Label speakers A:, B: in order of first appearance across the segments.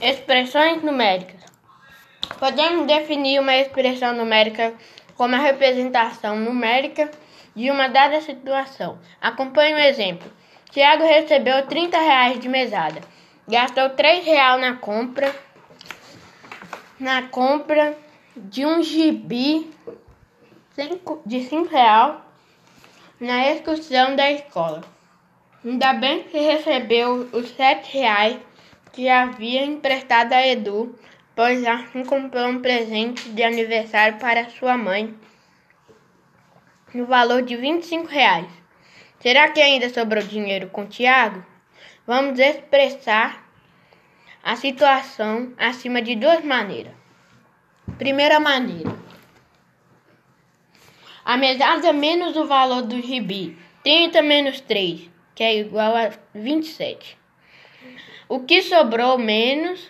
A: Expressões numéricas. Podemos definir uma expressão numérica como a representação numérica de uma dada situação. Acompanhe o um exemplo. Tiago recebeu 30 reais de mesada. Gastou 3 reais na compra na compra de um gibi de 5 reais na excursão da escola. Ainda bem que recebeu os 7 reais que havia emprestado a Edu, pois assim comprou um presente de aniversário para sua mãe no valor de 25 reais. Será que ainda sobrou dinheiro com Tiago? Vamos expressar a situação acima de duas maneiras. Primeira maneira. A mesada menos o valor do gibi. 30 menos 3, que é igual a 27. O que sobrou menos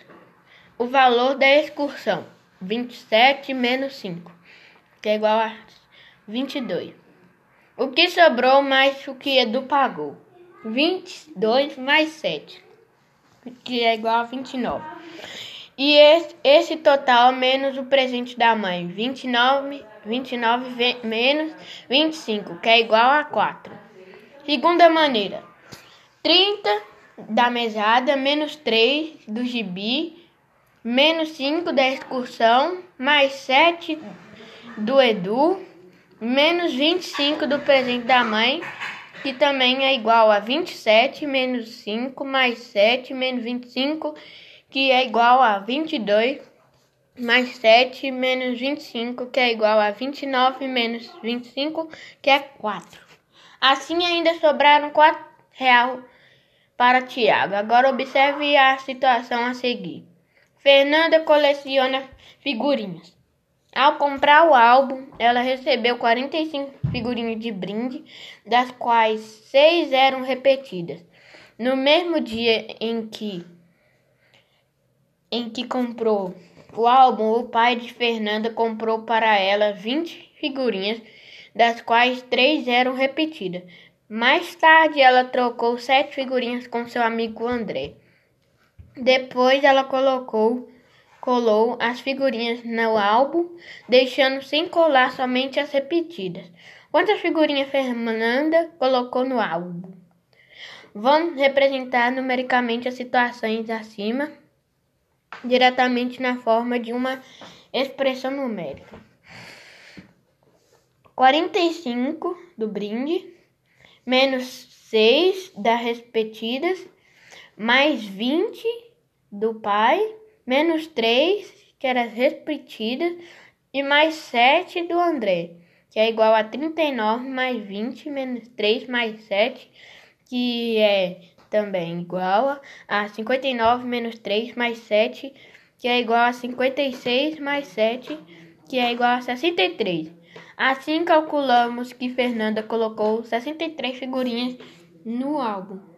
A: o valor da excursão. 27 menos 5, que é igual a 22. O que sobrou mais o que Edu pagou? 22 mais 7, que é igual a 29. E esse, esse total menos o presente da mãe, 29, 29 menos 25, que é igual a 4. Segunda maneira, 30 da mesada menos 3 do gibi, menos 5 da excursão, mais 7 do Edu, menos 25 do presente da mãe, que também é igual a 27 menos 5 mais 7 menos 25, que é igual a 22 mais 7 menos 25, que é igual a 29 menos 25, que é 4. Assim ainda sobraram 4 reais para Tiago. Agora observe a situação a seguir. Fernanda coleciona figurinhas. Ao comprar o álbum, ela recebeu 45 figurinhas de brinde, das quais seis eram repetidas. No mesmo dia em que em que comprou o álbum, o pai de Fernanda comprou para ela 20 figurinhas, das quais três eram repetidas. Mais tarde, ela trocou sete figurinhas com seu amigo André. Depois, ela colocou colou as figurinhas no álbum, deixando sem colar somente as repetidas. Quantas figurinhas Fernanda colocou no álbum? Vamos representar numericamente as situações acima, diretamente na forma de uma expressão numérica. 45 do brinde, menos 6 das repetidas, mais 20 do pai, menos 3, que era as repetidas, e mais 7 do André, que é igual a 39 mais 20 menos 3 mais 7, que é também igual a 59 menos 3 mais 7, que é igual a 56 mais 7, que é igual a 63. Assim calculamos que Fernanda colocou 63 figurinhas no álbum.